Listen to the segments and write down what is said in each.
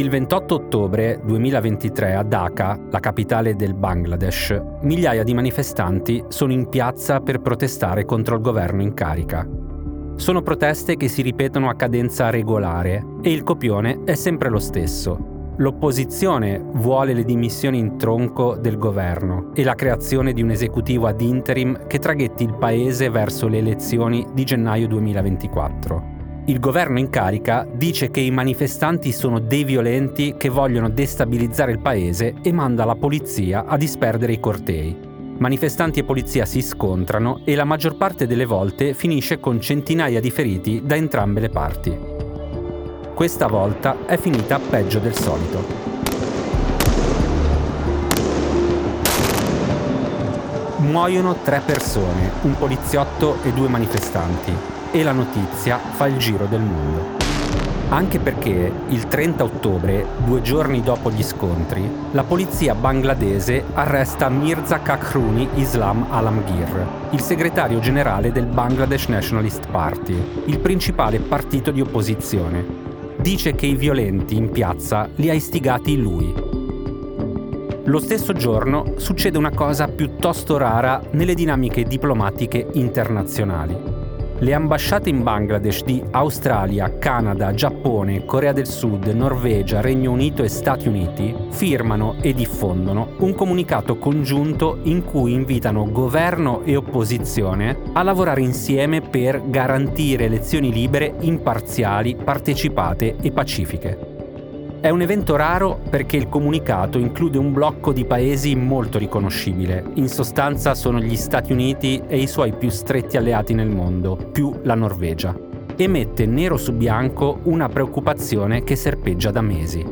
Il 28 ottobre 2023 a Dhaka, la capitale del Bangladesh, migliaia di manifestanti sono in piazza per protestare contro il governo in carica. Sono proteste che si ripetono a cadenza regolare e il copione è sempre lo stesso. L'opposizione vuole le dimissioni in tronco del governo e la creazione di un esecutivo ad interim che traghetti il paese verso le elezioni di gennaio 2024. Il governo in carica dice che i manifestanti sono dei violenti che vogliono destabilizzare il paese e manda la polizia a disperdere i cortei. Manifestanti e polizia si scontrano e la maggior parte delle volte finisce con centinaia di feriti da entrambe le parti. Questa volta è finita peggio del solito. Muoiono tre persone, un poliziotto e due manifestanti e la notizia fa il giro del mondo. Anche perché il 30 ottobre, due giorni dopo gli scontri, la polizia bangladese arresta Mirza Kakhruni Islam Alamgir, il segretario generale del Bangladesh Nationalist Party, il principale partito di opposizione. Dice che i violenti in piazza li ha istigati lui. Lo stesso giorno succede una cosa piuttosto rara nelle dinamiche diplomatiche internazionali le ambasciate in Bangladesh di Australia, Canada, Giappone, Corea del Sud, Norvegia, Regno Unito e Stati Uniti firmano e diffondono un comunicato congiunto in cui invitano governo e opposizione a lavorare insieme per garantire elezioni libere, imparziali, partecipate e pacifiche. È un evento raro perché il comunicato include un blocco di paesi molto riconoscibile. In sostanza sono gli Stati Uniti e i suoi più stretti alleati nel mondo, più la Norvegia. E mette nero su bianco una preoccupazione che serpeggia da mesi.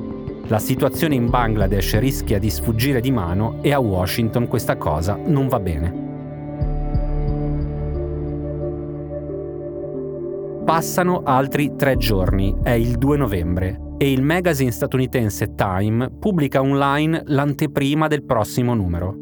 La situazione in Bangladesh rischia di sfuggire di mano e a Washington questa cosa non va bene. Passano altri tre giorni, è il 2 novembre e il magazine statunitense Time pubblica online l'anteprima del prossimo numero.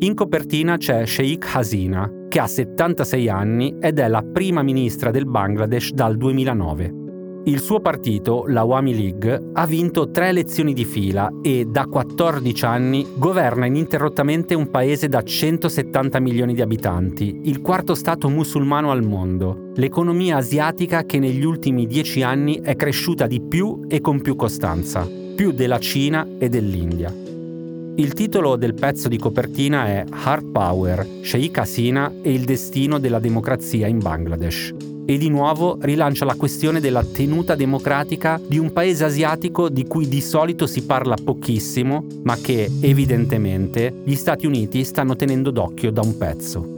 In copertina c'è Sheikh Hasina, che ha 76 anni ed è la prima ministra del Bangladesh dal 2009. Il suo partito, l'Awami League, ha vinto tre elezioni di fila e da 14 anni governa ininterrottamente un paese da 170 milioni di abitanti, il quarto stato musulmano al mondo, l'economia asiatica che negli ultimi dieci anni è cresciuta di più e con più costanza, più della Cina e dell'India. Il titolo del pezzo di copertina è Hard Power, Sheikh Hasina e il destino della democrazia in Bangladesh e di nuovo rilancia la questione della tenuta democratica di un paese asiatico di cui di solito si parla pochissimo, ma che evidentemente gli Stati Uniti stanno tenendo d'occhio da un pezzo.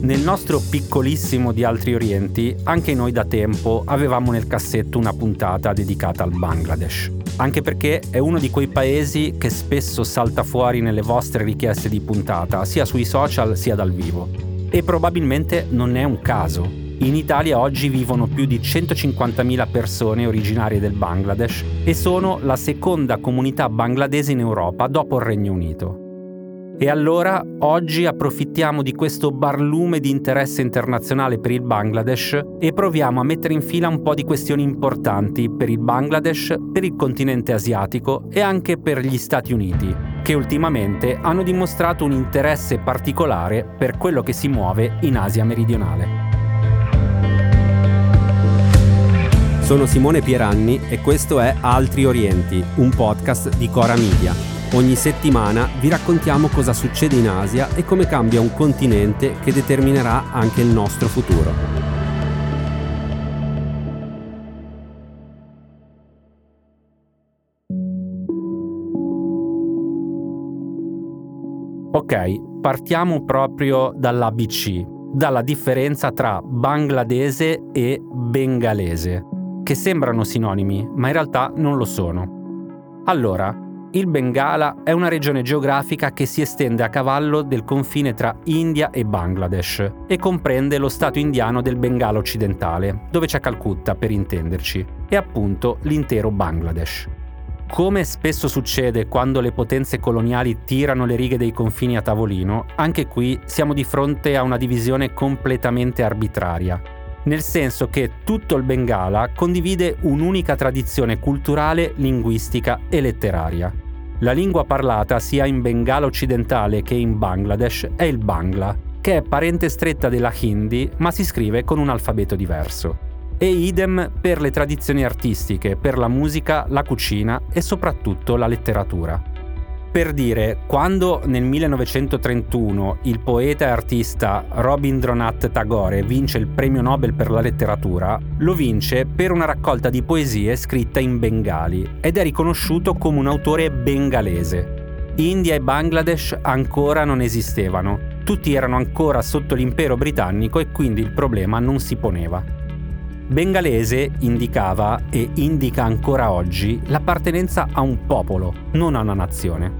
Nel nostro piccolissimo di Altri Orienti, anche noi da tempo avevamo nel cassetto una puntata dedicata al Bangladesh. Anche perché è uno di quei paesi che spesso salta fuori nelle vostre richieste di puntata, sia sui social sia dal vivo. E probabilmente non è un caso. In Italia oggi vivono più di 150.000 persone originarie del Bangladesh e sono la seconda comunità bangladese in Europa dopo il Regno Unito. E allora oggi approfittiamo di questo barlume di interesse internazionale per il Bangladesh e proviamo a mettere in fila un po' di questioni importanti per il Bangladesh, per il continente asiatico e anche per gli Stati Uniti, che ultimamente hanno dimostrato un interesse particolare per quello che si muove in Asia meridionale. Sono Simone Pieranni e questo è Altri Orienti, un podcast di Cora Media. Ogni settimana vi raccontiamo cosa succede in Asia e come cambia un continente che determinerà anche il nostro futuro. Ok, partiamo proprio dall'ABC, dalla differenza tra bangladese e bengalese, che sembrano sinonimi, ma in realtà non lo sono. Allora, il Bengala è una regione geografica che si estende a cavallo del confine tra India e Bangladesh e comprende lo stato indiano del Bengala occidentale, dove c'è Calcutta per intenderci, e appunto l'intero Bangladesh. Come spesso succede quando le potenze coloniali tirano le righe dei confini a tavolino, anche qui siamo di fronte a una divisione completamente arbitraria. nel senso che tutto il Bengala condivide un'unica tradizione culturale, linguistica e letteraria. La lingua parlata sia in Bengala occidentale che in Bangladesh è il Bangla, che è parente stretta della Hindi ma si scrive con un alfabeto diverso. E idem per le tradizioni artistiche, per la musica, la cucina e soprattutto la letteratura. Per dire, quando nel 1931 il poeta e artista Robindranath Tagore vince il premio Nobel per la letteratura, lo vince per una raccolta di poesie scritta in bengali ed è riconosciuto come un autore bengalese. India e Bangladesh ancora non esistevano, tutti erano ancora sotto l'impero britannico e quindi il problema non si poneva. Bengalese indicava e indica ancora oggi l'appartenenza a un popolo, non a una nazione.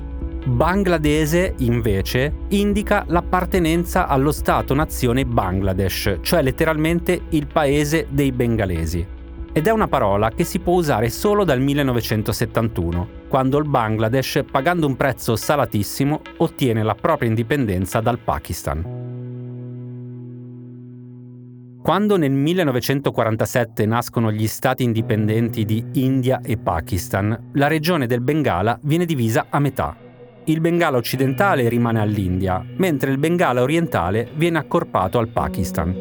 Bangladese, invece, indica l'appartenenza allo Stato-nazione Bangladesh, cioè letteralmente il paese dei bengalesi. Ed è una parola che si può usare solo dal 1971, quando il Bangladesh, pagando un prezzo salatissimo, ottiene la propria indipendenza dal Pakistan. Quando nel 1947 nascono gli stati indipendenti di India e Pakistan, la regione del Bengala viene divisa a metà. Il Bengala occidentale rimane all'India, mentre il Bengala orientale viene accorpato al Pakistan.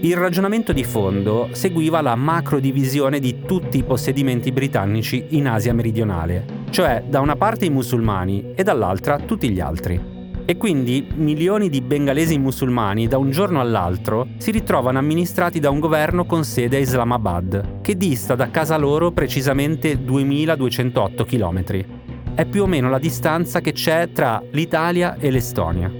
Il ragionamento di fondo seguiva la macro divisione di tutti i possedimenti britannici in Asia meridionale, cioè da una parte i musulmani e dall'altra tutti gli altri. E quindi milioni di bengalesi musulmani da un giorno all'altro si ritrovano amministrati da un governo con sede a Islamabad, che dista da casa loro precisamente 2208 km. È più o meno la distanza che c'è tra l'Italia e l'Estonia.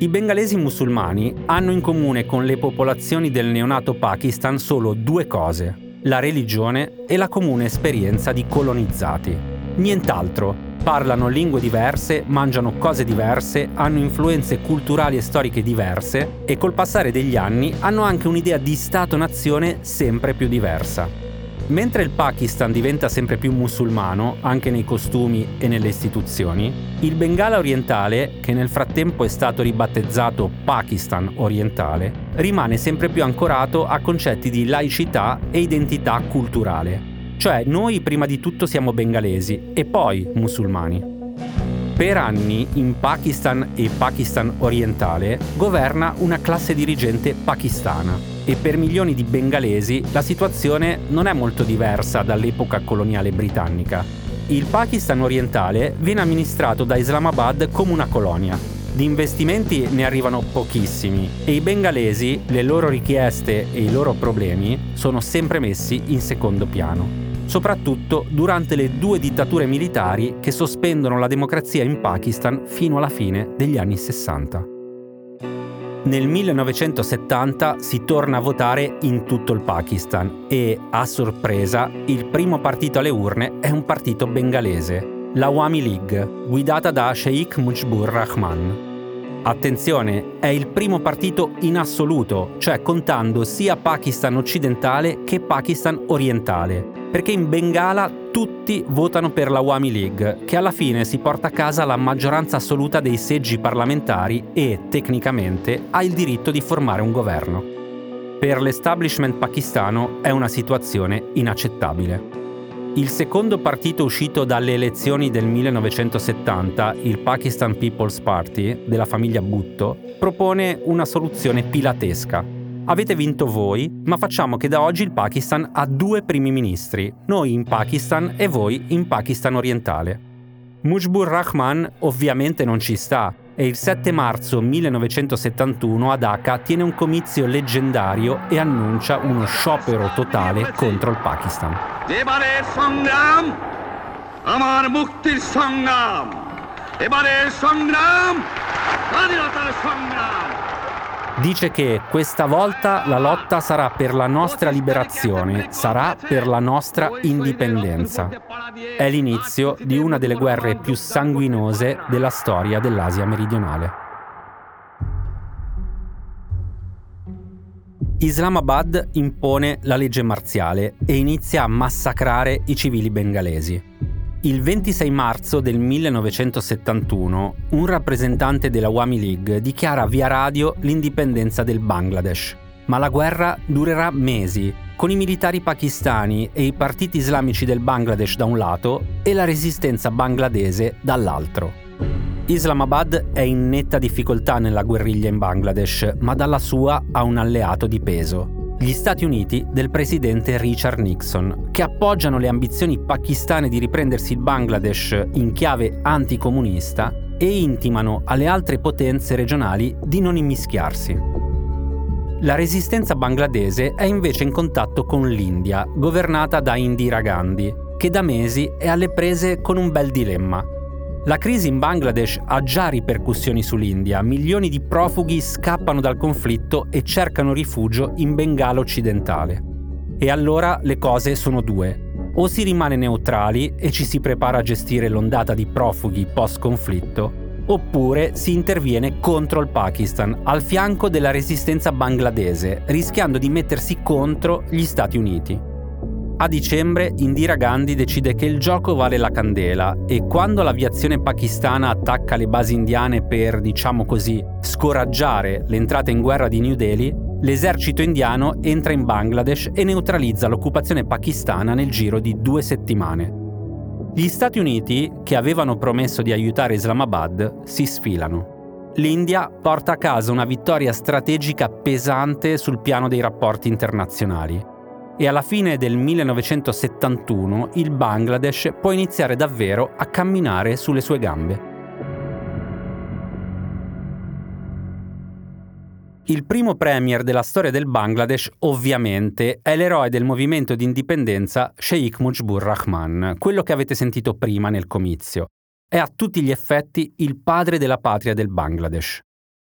I bengalesi musulmani hanno in comune con le popolazioni del neonato Pakistan solo due cose, la religione e la comune esperienza di colonizzati. Nient'altro, parlano lingue diverse, mangiano cose diverse, hanno influenze culturali e storiche diverse e col passare degli anni hanno anche un'idea di Stato-nazione sempre più diversa. Mentre il Pakistan diventa sempre più musulmano, anche nei costumi e nelle istituzioni, il Bengala orientale, che nel frattempo è stato ribattezzato Pakistan orientale, rimane sempre più ancorato a concetti di laicità e identità culturale. Cioè noi prima di tutto siamo bengalesi e poi musulmani. Per anni in Pakistan e Pakistan orientale governa una classe dirigente pakistana e per milioni di bengalesi la situazione non è molto diversa dall'epoca coloniale britannica. Il Pakistan orientale viene amministrato da Islamabad come una colonia. Di investimenti ne arrivano pochissimi e i bengalesi, le loro richieste e i loro problemi sono sempre messi in secondo piano soprattutto durante le due dittature militari che sospendono la democrazia in Pakistan fino alla fine degli anni 60. Nel 1970 si torna a votare in tutto il Pakistan e, a sorpresa, il primo partito alle urne è un partito bengalese, l'Awami League, guidata da Sheikh Mujibur Rahman. Attenzione, è il primo partito in assoluto, cioè contando sia Pakistan occidentale che Pakistan orientale, perché in Bengala tutti votano per la Wami League, che alla fine si porta a casa la maggioranza assoluta dei seggi parlamentari e, tecnicamente, ha il diritto di formare un governo. Per l'establishment pakistano è una situazione inaccettabile. Il secondo partito uscito dalle elezioni del 1970, il Pakistan People's Party, della famiglia Bhutto, propone una soluzione pilatesca, avete vinto voi, ma facciamo che da oggi il Pakistan ha due primi ministri, noi in Pakistan e voi in Pakistan orientale. Mujibur Rahman ovviamente non ci sta e il 7 marzo 1971 a Dhaka tiene un comizio leggendario e annuncia uno sciopero totale contro il Pakistan. আমার মুক্তির সংগ্রাম এবারের সংগ্রাম স্বাধীনতার সংগ্রাম dice che questa volta la lotta sarà per la nostra liberazione, sarà per la nostra indipendenza. È l'inizio di una delle guerre più sanguinose della storia dell'Asia meridionale. Islamabad impone la legge marziale e inizia a massacrare i civili bengalesi. Il 26 marzo del 1971 un rappresentante della Wami League dichiara via radio l'indipendenza del Bangladesh. ma la guerra durerà mesi, con i militari pakistani e i partiti islamici del Bangladesh da un lato e la resistenza bangladese dall'altro. Islamabad è in netta difficoltà nella guerriglia in Bangladesh, ma dalla sua ha un alleato di peso, gli Stati Uniti del presidente Richard Nixon, che appoggiano le ambizioni pakistane di riprendersi il Bangladesh in chiave anticomunista e intimano alle altre potenze regionali di non immischiarsi. La resistenza bangladese è invece in contatto con l'India, governata da Indira Gandhi, che da mesi è alle prese con un bel dilemma. La crisi in Bangladesh ha già ripercussioni sull'India, milioni di profughi scappano dal conflitto e cercano rifugio in Bengala occidentale. E allora le cose sono due. O si rimane neutrali e ci si prepara a gestire l'ondata di profughi post-conflitto, oppure si interviene contro il Pakistan, al fianco della resistenza bangladese, rischiando di mettersi contro gli Stati Uniti. A dicembre Indira Gandhi decide che il gioco vale la candela e quando l'aviazione pakistana attacca le basi indiane per, diciamo così, scoraggiare l'entrata in guerra di New Delhi, l'esercito indiano entra in Bangladesh e neutralizza l'occupazione pakistana nel giro di due settimane. Gli Stati Uniti, che avevano promesso di aiutare Islamabad, si sfilano. L'India porta a casa una vittoria strategica pesante sul piano dei rapporti internazionali e alla fine del 1971 il Bangladesh può iniziare davvero a camminare sulle sue gambe. Il primo premier della storia del Bangladesh, ovviamente, è l'eroe del movimento di indipendenza Sheikh Mujibur Rahman, quello che avete sentito prima nel comizio. È a tutti gli effetti il padre della patria del Bangladesh.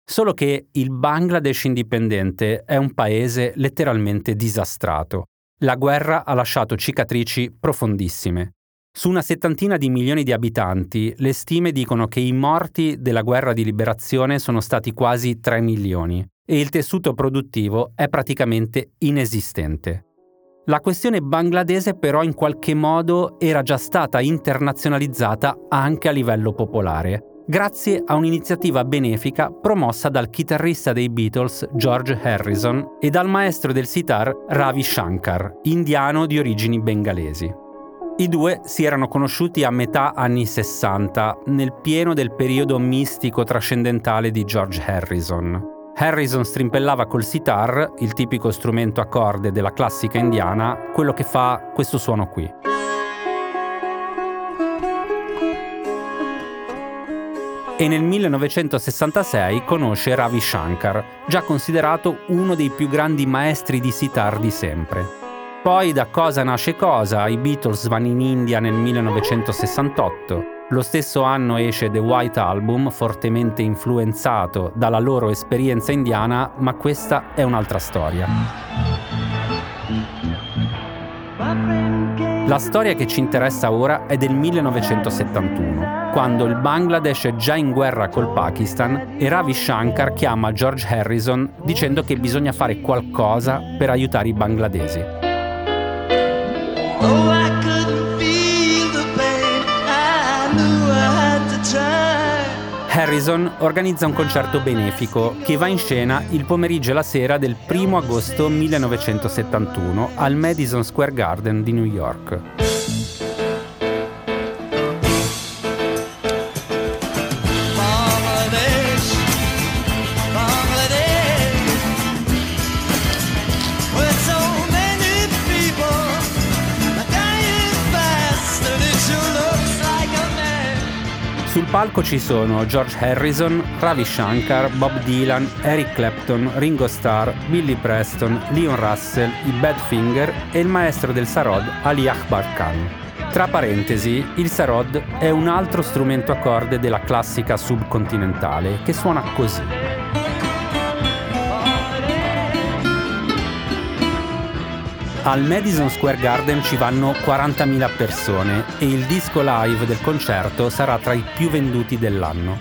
Solo che il Bangladesh indipendente è un paese letteralmente disastrato. La guerra ha lasciato cicatrici profondissime. Su una settantina di milioni di abitanti, le stime dicono che i morti della guerra di liberazione sono stati quasi 3 milioni e il tessuto produttivo è praticamente inesistente. La questione bangladese però in qualche modo era già stata internazionalizzata anche a livello popolare, grazie a un'iniziativa benefica promossa dal chitarrista dei Beatles George Harrison e dal maestro del sitar Ravi Shankar, indiano di origini bengalesi. I due si erano conosciuti a metà anni 60, nel pieno del periodo mistico trascendentale di George Harrison. Harrison strimpellava col sitar, il tipico strumento a corde della classica indiana, quello che fa questo suono qui. E nel 1966 conosce Ravi Shankar, già considerato uno dei più grandi maestri di sitar di sempre. Poi da cosa nasce cosa, i Beatles vanno in India nel 1968, lo stesso anno esce The White Album, fortemente influenzato dalla loro esperienza indiana, ma questa è un'altra storia. La storia che ci interessa ora è del 1971, quando il Bangladesh è già in guerra col Pakistan e Ravi Shankar chiama George Harrison dicendo che bisogna fare qualcosa per aiutare i bangladesi. Harrison organizza un concerto benefico che va in scena il pomeriggio e la sera del 1 agosto 1971 al Madison Square Garden di New York. Sul palco ci sono George Harrison, Ravi Shankar, Bob Dylan, Eric Clapton, Ringo Starr, Billy Preston, Leon Russell, i Badfinger e il maestro del Sarod Ali Akbar Khan. Tra parentesi, il Sarod è un altro strumento a corde della classica subcontinentale che suona così. Al Madison Square Garden ci vanno 40.000 persone e il disco live del concerto sarà tra i più venduti dell'anno.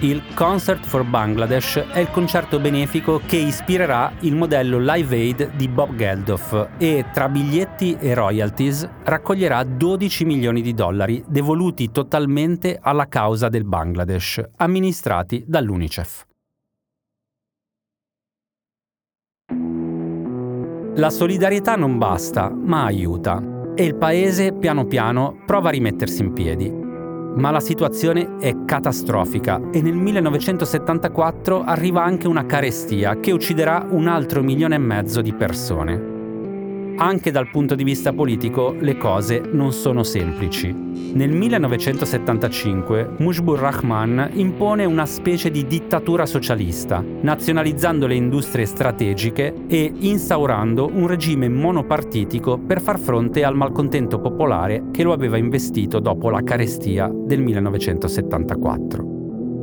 Il Concert for Bangladesh è il concerto benefico che ispirerà il modello Live Aid di Bob Geldof e tra biglietti e royalties raccoglierà 12 milioni di dollari devoluti totalmente alla causa del Bangladesh, amministrati dall'UNICEF. La solidarietà non basta, ma aiuta. E il paese, piano piano, prova a rimettersi in piedi. Ma la situazione è catastrofica e nel 1974 arriva anche una carestia che ucciderà un altro milione e mezzo di persone anche dal punto di vista politico le cose non sono semplici. Nel 1975 Mujibur Rahman impone una specie di dittatura socialista, nazionalizzando le industrie strategiche e instaurando un regime monopartitico per far fronte al malcontento popolare che lo aveva investito dopo la carestia del 1974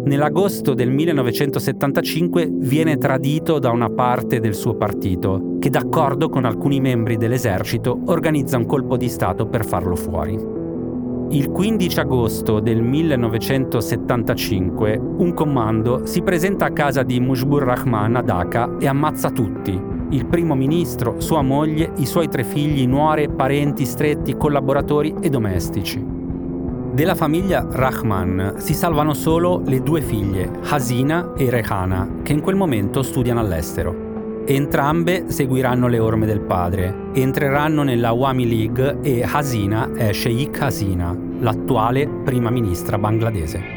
nell'agosto del 1975 viene tradito da una parte del suo partito, che d'accordo con alcuni membri dell'esercito organizza un colpo di Stato per farlo fuori. Il 15 agosto del 1975 un comando si presenta a casa di Mujbur Rahman a Dhaka e ammazza tutti, il primo ministro, sua moglie, i suoi tre figli, nuore, parenti stretti, collaboratori e domestici. Della famiglia Rahman si salvano solo le due figlie, Hasina e Rehana, che in quel momento studiano all'estero. Entrambe seguiranno le orme del padre, entreranno nella Awami League e Hasina è Sheikh Hasina, l'attuale prima ministra bangladese.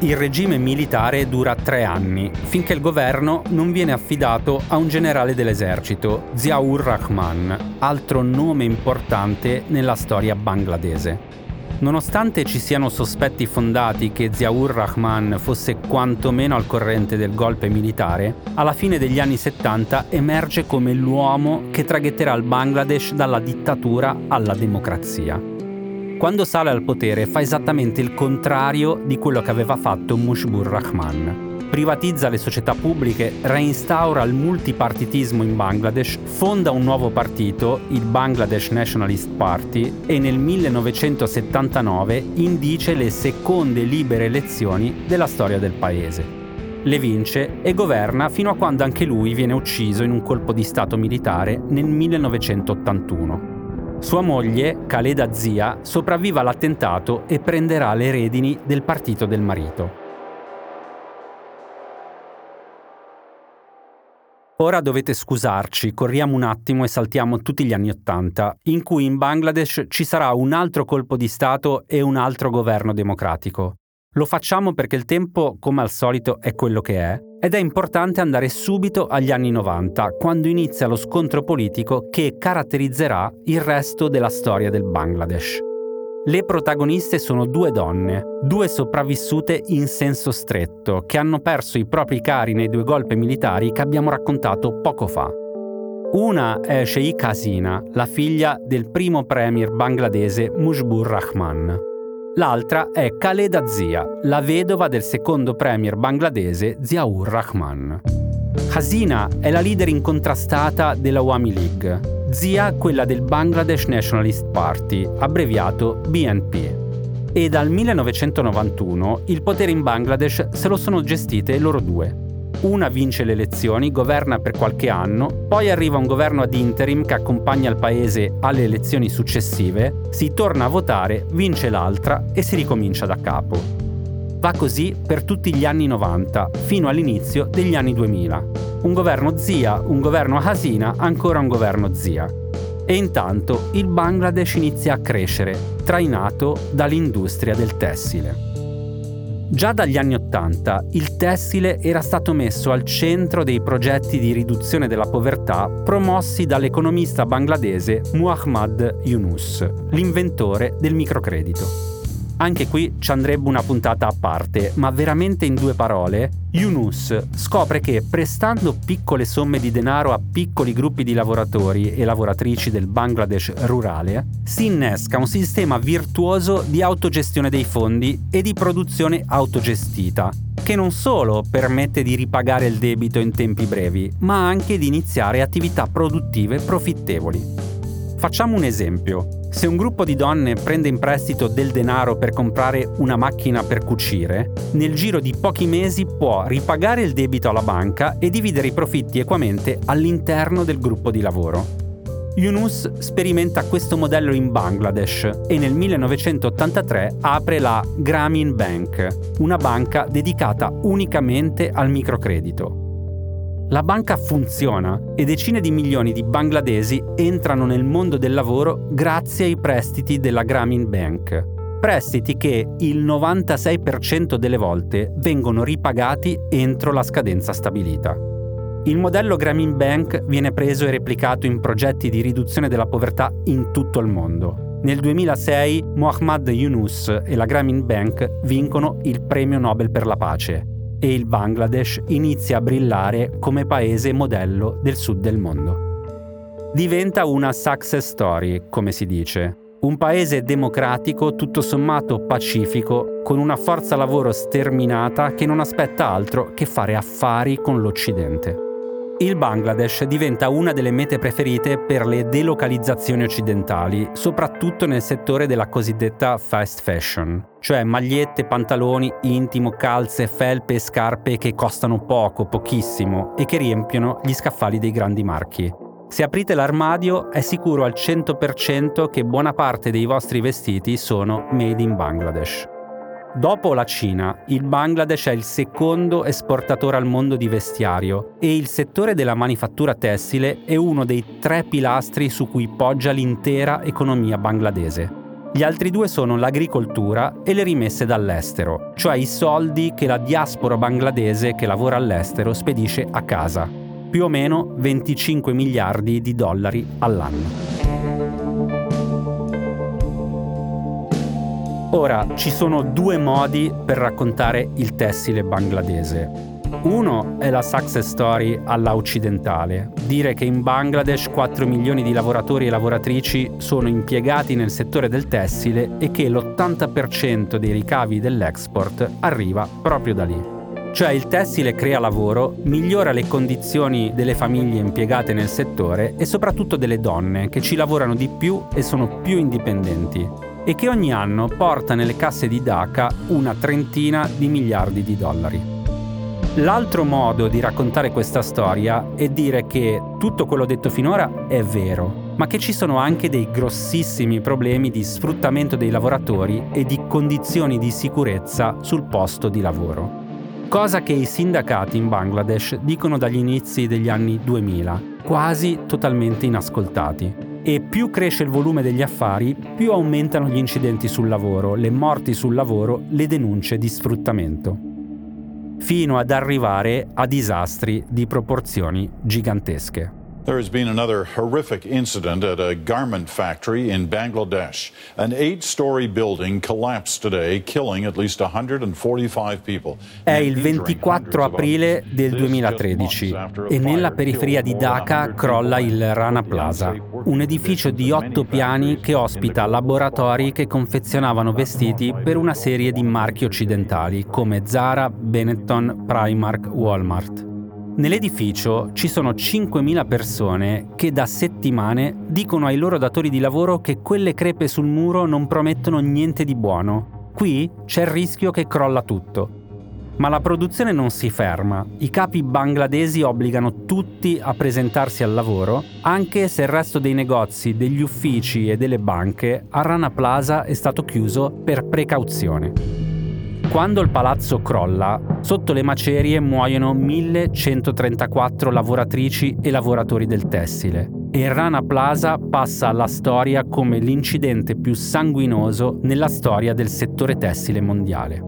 Il regime militare dura tre anni, finché il governo non viene affidato a un generale dell'esercito, Ziaur Rahman, altro nome importante nella storia bangladese. Nonostante ci siano sospetti fondati che Ziaur Rahman fosse quantomeno al corrente del golpe militare, alla fine degli anni 70 emerge come l'uomo che traghetterà il Bangladesh dalla dittatura alla democrazia. Quando sale al potere fa esattamente il contrario di quello che aveva fatto Mushbur Rahman. Privatizza le società pubbliche, reinstaura il multipartitismo in Bangladesh, fonda un nuovo partito, il Bangladesh Nationalist Party, e nel 1979 indice le seconde libere elezioni della storia del paese. Le vince e governa fino a quando anche lui viene ucciso in un colpo di Stato militare nel 1981. Sua moglie, Khaleda Zia, sopravvive all'attentato e prenderà le redini del partito del marito. Ora dovete scusarci, corriamo un attimo e saltiamo tutti gli anni Ottanta, in cui in Bangladesh ci sarà un altro colpo di Stato e un altro governo democratico. Lo facciamo perché il tempo, come al solito, è quello che è, ed è importante andare subito agli anni 90, quando inizia lo scontro politico che caratterizzerà il resto della storia del Bangladesh. Le protagoniste sono due donne, due sopravvissute in senso stretto, che hanno perso i propri cari nei due golpe militari che abbiamo raccontato poco fa. Una è Sheikh Hasina, la figlia del primo premier bangladese Mujbur Rahman. L'altra è Khaleda Zia, la vedova del secondo premier bangladese Ziaur Rahman. Hasina è la leader incontrastata della Wami League, Zia quella del Bangladesh Nationalist Party, abbreviato BNP. E dal 1991 il potere in Bangladesh se lo sono gestite loro due, una vince le elezioni, governa per qualche anno, poi arriva un governo ad interim che accompagna il paese alle elezioni successive, si torna a votare, vince l'altra e si ricomincia da capo. Va così per tutti gli anni 90, fino all'inizio degli anni 2000. Un governo zia, un governo Hasina, ancora un governo zia. E intanto il Bangladesh inizia a crescere, trainato dall'industria del tessile. Già dagli anni Ottanta il tessile era stato messo al centro dei progetti di riduzione della povertà promossi dall'economista bangladese Muhammad Yunus, l'inventore del microcredito. Anche qui ci andrebbe una puntata a parte, ma veramente in due parole, Yunus scopre che prestando piccole somme di denaro a piccoli gruppi di lavoratori e lavoratrici del Bangladesh rurale, si innesca un sistema virtuoso di autogestione dei fondi e di produzione autogestita, che non solo permette di ripagare il debito in tempi brevi, ma anche di iniziare attività produttive profittevoli. Facciamo un esempio. Se un gruppo di donne prende in prestito del denaro per comprare una macchina per cucire, nel giro di pochi mesi può ripagare il debito alla banca e dividere i profitti equamente all'interno del gruppo di lavoro. Yunus sperimenta questo modello in Bangladesh e nel 1983 apre la Grameen Bank, una banca dedicata unicamente al microcredito. La banca funziona e decine di milioni di bangladesi entrano nel mondo del lavoro grazie ai prestiti della Grameen Bank. Prestiti che il 96% delle volte vengono ripagati entro la scadenza stabilita. Il modello Grameen Bank viene preso e replicato in progetti di riduzione della povertà in tutto il mondo. Nel 2006 Muhammad Yunus e la Grameen Bank vincono il premio Nobel per la pace e il Bangladesh inizia a brillare come paese modello del sud del mondo. Diventa una success story, come si dice, un paese democratico tutto sommato pacifico con una forza lavoro sterminata che non aspetta altro che fare affari con l'Occidente il Bangladesh diventa una delle mete preferite per le delocalizzazioni occidentali, soprattutto nel settore della cosiddetta fast fashion, cioè magliette, pantaloni, intimo, calze, felpe e scarpe che costano poco, pochissimo e che riempiono gli scaffali dei grandi marchi. Se aprite l'armadio è sicuro al 100% che buona parte dei vostri vestiti sono made in Bangladesh. Dopo la Cina, il Bangladesh è il secondo esportatore al mondo di vestiario e il settore della manifattura tessile è uno dei tre pilastri su cui poggia l'intera economia bangladese. Gli altri due sono l'agricoltura e le rimesse dall'estero, cioè i soldi che la diaspora bangladese che lavora all'estero spedisce a casa, più o meno 25 miliardi di dollari all'anno. Ora, ci sono due modi per raccontare il tessile bangladese. Uno è la success story alla occidentale, dire che in Bangladesh 4 milioni di lavoratori e lavoratrici sono impiegati nel settore del tessile e che l'80% dei ricavi dell'export arriva proprio da lì. Cioè il tessile crea lavoro, migliora le condizioni delle famiglie impiegate nel settore e soprattutto delle donne che ci lavorano di più e sono più indipendenti e che ogni anno porta nelle casse di Dhaka una trentina di miliardi di dollari. L'altro modo di raccontare questa storia è dire che tutto quello detto finora è vero, ma che ci sono anche dei grossissimi problemi di sfruttamento dei lavoratori e di condizioni di sicurezza sul posto di lavoro. Cosa che i sindacati in Bangladesh dicono dagli inizi degli anni 2000, quasi totalmente inascoltati e più cresce il volume degli affari, più aumentano gli incidenti sul lavoro, le morti sul lavoro, le denunce di sfruttamento, fino ad arrivare a disastri di proporzioni gigantesche. There has been another horrific incident at a garment factory in Bangladesh. An eight story building collapsed today, killing at least 145 people. È il 24 aprile del 2013 e nella periferia di Dhaka crolla il Rana Plaza, un edificio di otto piani che ospita laboratori che confezionavano vestiti per una serie di marchi occidentali come Zara, Benetton, Primark, Walmart. Nell'edificio ci sono 5.000 persone che da settimane dicono ai loro datori di lavoro che quelle crepe sul muro non promettono niente di buono. Qui c'è il rischio che crolla tutto. Ma la produzione non si ferma. I capi bangladesi obbligano tutti a presentarsi al lavoro, anche se il resto dei negozi, degli uffici e delle banche a Rana Plaza è stato chiuso per precauzione. Quando il palazzo crolla, sotto le macerie muoiono 1134 lavoratrici e lavoratori del tessile e Rana Plaza passa alla storia come l'incidente più sanguinoso nella storia del settore tessile mondiale.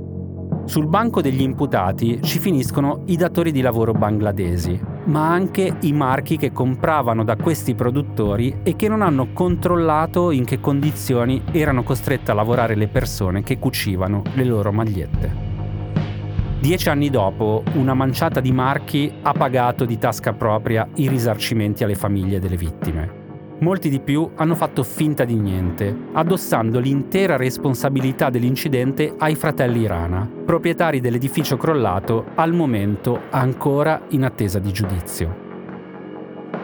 Sul banco degli imputati ci finiscono i datori di lavoro bangladesi, ma anche i marchi che compravano da questi produttori e che non hanno controllato in che condizioni erano costrette a lavorare le persone che cucivano le loro magliette. Dieci anni dopo, una manciata di marchi ha pagato di tasca propria i risarcimenti alle famiglie delle vittime. Molti di più hanno fatto finta di niente, addossando l'intera responsabilità dell'incidente ai fratelli Rana, proprietari dell'edificio crollato, al momento ancora in attesa di giudizio.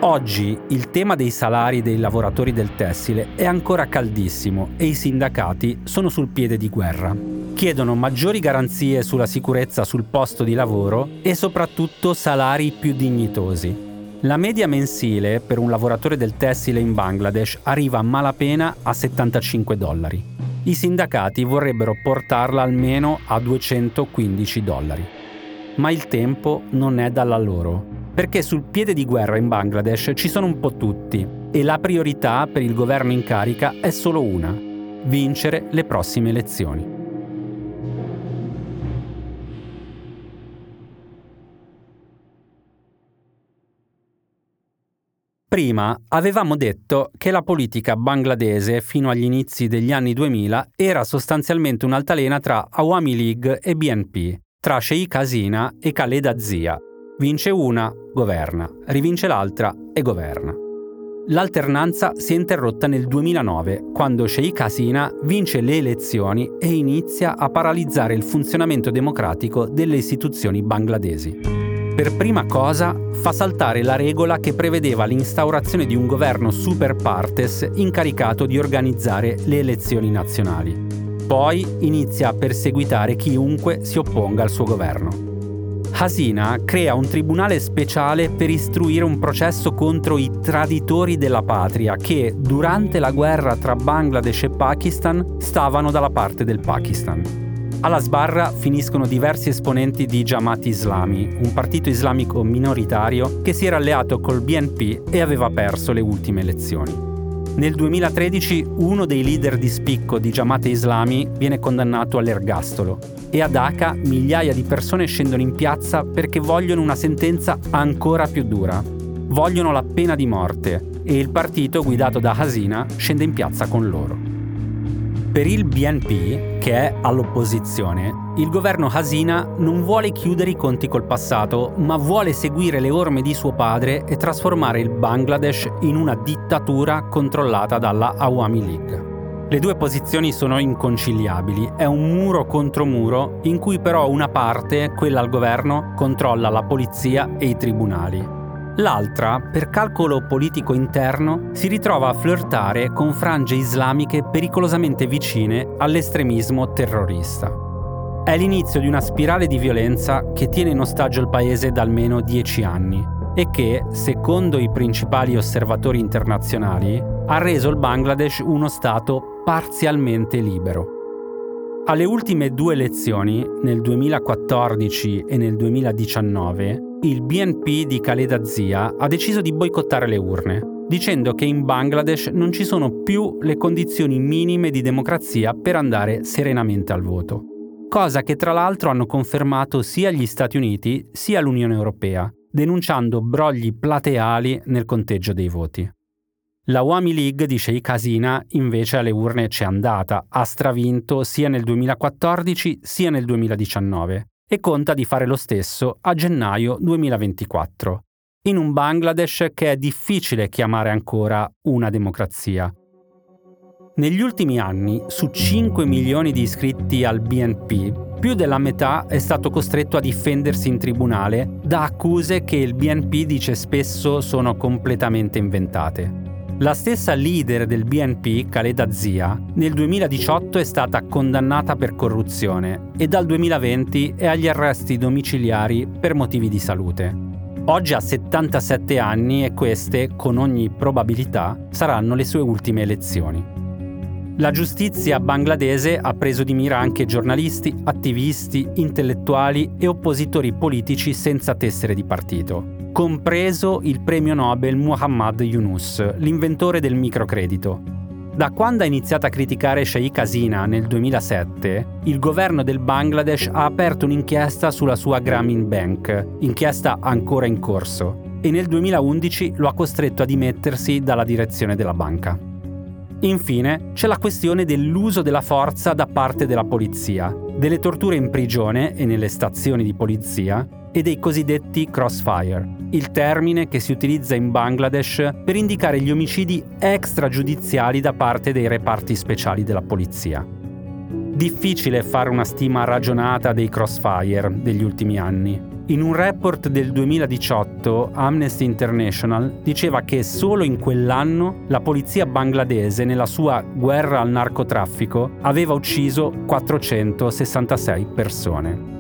Oggi il tema dei salari dei lavoratori del tessile è ancora caldissimo e i sindacati sono sul piede di guerra. Chiedono maggiori garanzie sulla sicurezza sul posto di lavoro e soprattutto salari più dignitosi. La media mensile per un lavoratore del tessile in Bangladesh arriva a malapena a 75 dollari. I sindacati vorrebbero portarla almeno a 215 dollari. Ma il tempo non è dalla loro. perché sul piede di guerra in Bangladesh ci sono un po' tutti e la priorità per il governo in carica è solo una, vincere le prossime elezioni. Prima avevamo detto che la politica bangladese fino agli inizi degli anni 2000 era sostanzialmente un'altalena tra Awami League e BNP, tra Sheikh Hasina e Khaleda Zia. Vince una, governa, rivince l'altra e governa. L'alternanza si è interrotta nel 2009, quando Sheikh Hasina vince le elezioni e inizia a paralizzare il funzionamento democratico delle istituzioni bangladesi. Per prima cosa fa saltare la regola che prevedeva l'instaurazione di un governo super partes incaricato di organizzare le elezioni nazionali. Poi inizia a perseguitare chiunque si opponga al suo governo. Hasina crea un tribunale speciale per istruire un processo contro i traditori della patria che, durante la guerra tra Bangladesh e Pakistan, stavano dalla parte del Pakistan. Alla sbarra finiscono diversi esponenti di Jamaat Islami, un partito islamico minoritario che si era alleato col BNP e aveva perso le ultime elezioni. Nel 2013 uno dei leader di spicco di Jamaat Islami viene condannato all'ergastolo e a Dhaka migliaia di persone scendono in piazza perché vogliono una sentenza ancora più dura. Vogliono la pena di morte e il partito guidato da Hasina scende in piazza con loro. Per il BNP, che è all'opposizione, il governo Hasina non vuole chiudere i conti col passato, ma vuole seguire le orme di suo padre e trasformare il Bangladesh in una dittatura controllata dalla Awami League. Le due posizioni sono inconciliabili, è un muro contro muro in cui però una parte, quella al governo, controlla la polizia e i tribunali L'altra, per calcolo politico interno, si ritrova a flirtare con frange islamiche pericolosamente vicine all'estremismo terrorista. È l'inizio di una spirale di violenza che tiene in ostaggio il paese da almeno dieci anni e che, secondo i principali osservatori internazionali, ha reso il Bangladesh uno Stato parzialmente libero. Alle ultime due elezioni, nel 2014 e nel 2019, il BNP di Khaleda Zia ha deciso di boicottare le urne, dicendo che in Bangladesh non ci sono più le condizioni minime di democrazia per andare serenamente al voto. Cosa che tra l'altro hanno confermato sia gli Stati Uniti sia l'Unione Europea, denunciando brogli plateali nel conteggio dei voti. La Wami League di Sheikh Hasina invece alle urne c'è andata, ha stravinto sia nel 2014 sia nel 2019 e conta di fare lo stesso a gennaio 2024, in un Bangladesh che è difficile chiamare ancora una democrazia. Negli ultimi anni, su 5 milioni di iscritti al BNP, più della metà è stato costretto a difendersi in tribunale da accuse che il BNP dice spesso sono completamente inventate. La stessa leader del BNP, Khaleda Zia, nel 2018 è stata condannata per corruzione e dal 2020 è agli arresti domiciliari per motivi di salute. Oggi ha 77 anni e queste, con ogni probabilità, saranno le sue ultime elezioni. La giustizia bangladese ha preso di mira anche giornalisti, attivisti, intellettuali e oppositori politici senza tessere di partito compreso il premio Nobel Muhammad Yunus, l'inventore del microcredito. Da quando ha iniziato a criticare Sheikh Hasina nel 2007, il governo del Bangladesh ha aperto un'inchiesta sulla sua Grameen Bank, inchiesta ancora in corso, e nel 2011 lo ha costretto a dimettersi dalla direzione della banca. Infine c'è la questione dell'uso della forza da parte della polizia, delle torture in prigione e nelle stazioni di polizia e dei cosiddetti crossfire, il termine che si utilizza in Bangladesh per indicare gli omicidi extragiudiziali da parte dei reparti speciali della polizia. Difficile fare una stima ragionata dei crossfire degli ultimi anni. In un report del 2018 Amnesty International diceva che solo in quell'anno la polizia bangladese nella sua guerra al narcotraffico aveva ucciso 466 persone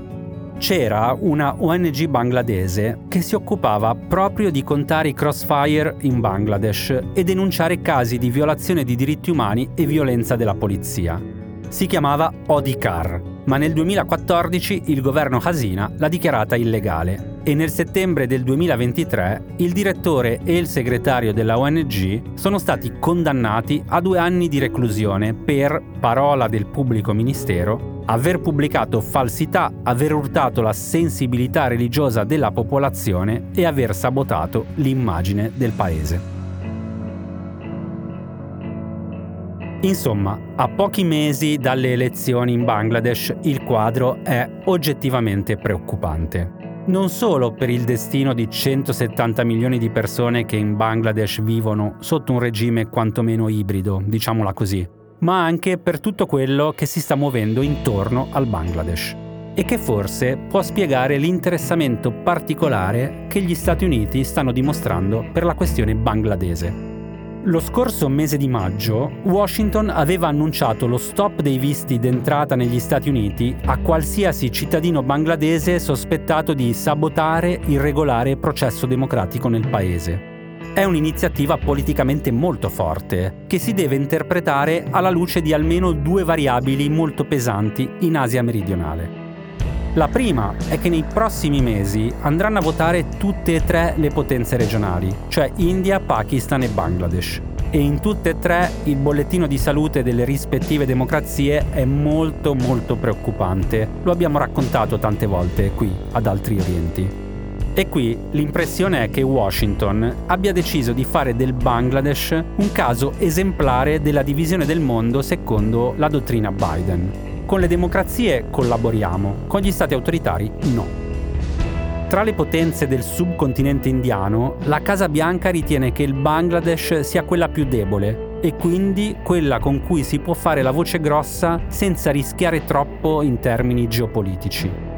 c'era una ONG bangladese che si occupava proprio di contare i crossfire in Bangladesh e denunciare casi di violazione di diritti umani e violenza della polizia. Si chiamava Odikar, ma nel 2014 il governo Hasina l'ha dichiarata illegale e nel settembre del 2023 il direttore e il segretario della ONG sono stati condannati a due anni di reclusione per, parola del pubblico ministero, aver pubblicato falsità, aver urtato la sensibilità religiosa della popolazione e aver sabotato l'immagine del paese. Insomma, a pochi mesi dalle elezioni in Bangladesh il quadro è oggettivamente preoccupante. Non solo per il destino di 170 milioni di persone che in Bangladesh vivono sotto un regime quantomeno ibrido, diciamola così, ma anche per tutto quello che si sta muovendo intorno al Bangladesh e che forse può spiegare l'interessamento particolare che gli Stati Uniti stanno dimostrando per la questione bangladese. Lo scorso mese di maggio, Washington aveva annunciato lo stop dei visti d'entrata negli Stati Uniti a qualsiasi cittadino bangladese sospettato di sabotare il regolare processo democratico nel paese. È un'iniziativa politicamente molto forte, che si deve interpretare alla luce di almeno due variabili molto pesanti in Asia meridionale. La prima è che nei prossimi mesi andranno a votare tutte e tre le potenze regionali, cioè India, Pakistan e Bangladesh. E in tutte e tre il bollettino di salute delle rispettive democrazie è molto molto preoccupante. Lo abbiamo raccontato tante volte qui, ad Altri Orienti. E qui l'impressione è che Washington abbia deciso di fare del Bangladesh un caso esemplare della divisione del mondo secondo la dottrina Biden. Con le democrazie collaboriamo, con gli stati autoritari no. Tra le potenze del subcontinente indiano, la Casa Bianca ritiene che il Bangladesh sia quella più debole e quindi quella con cui si può fare la voce grossa senza rischiare troppo in termini geopolitici.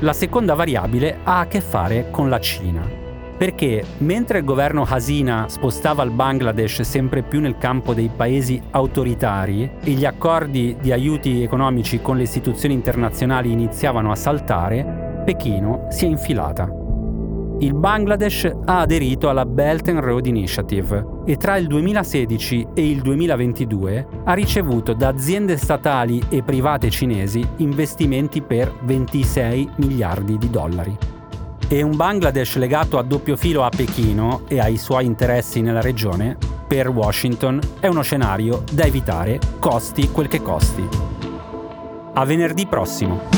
La seconda variabile ha a che fare con la Cina perché mentre il governo Hasina spostava il Bangladesh sempre più nel campo dei paesi autoritari e gli accordi di aiuti economici con le istituzioni internazionali iniziavano a saltare, Pechino si è infilata. Il Bangladesh ha aderito alla Belt and Road Initiative e tra il 2016 e il 2022 ha ricevuto da aziende statali e private cinesi investimenti per 26 miliardi di dollari e un Bangladesh legato a doppio filo a Pechino e ai suoi interessi nella regione, per Washington è uno scenario da evitare, costi quel che costi. A venerdì prossimo.